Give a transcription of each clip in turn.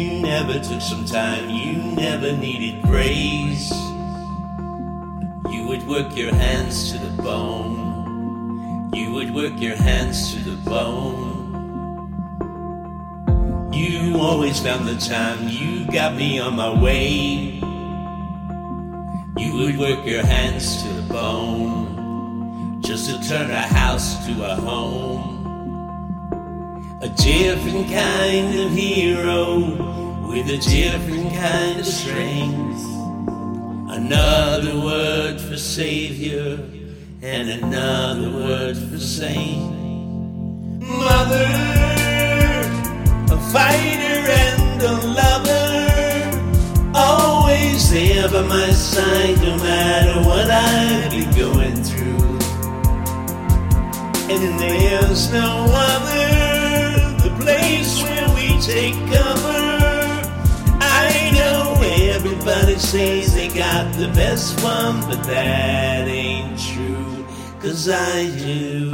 You never took some time, you never needed praise. You would work your hands to the bone. You would work your hands to the bone. You always found the time, you got me on my way. You would work your hands to the bone just to turn a house to a home. A different kind of hero with a different kind of strength. Another word for savior and another word for saint. Mother, a fighter and a lover, always there by my side no matter what I be going through. And there's no other, take cover. I know everybody says they got the best one, but that ain't true, cause I do.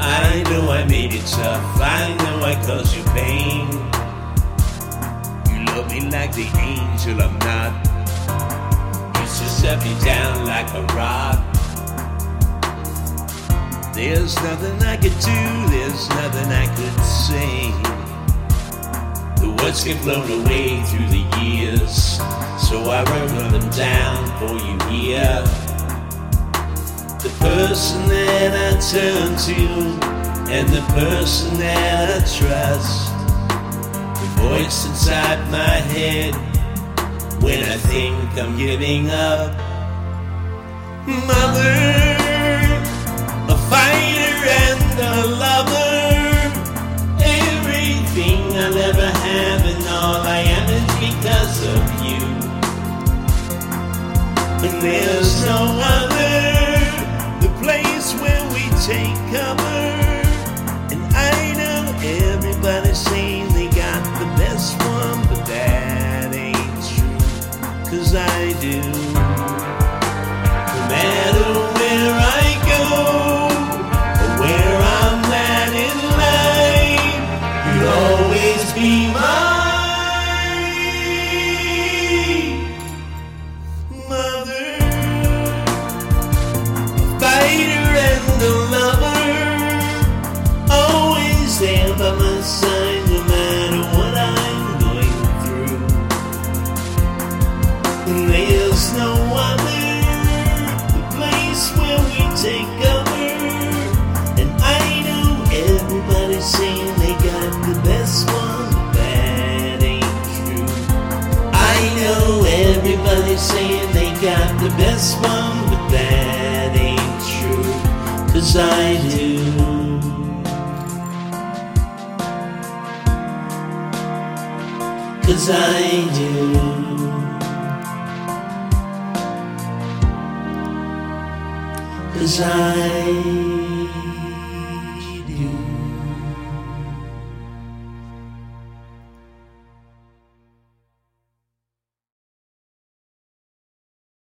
I know I made it tough, I know I caused you pain. You love me like the angel I'm not. You just set me down like a rock. There's nothing I could do, there's nothing I could say. The words get blown away through the years, so I wrote them down for you here. The person that I turn to, and the person that I trust. The voice inside my head when I think I'm giving up. Mother, all I am is because of you. And there's no other, that ain't true. Cause I do. Cause I do. Cause I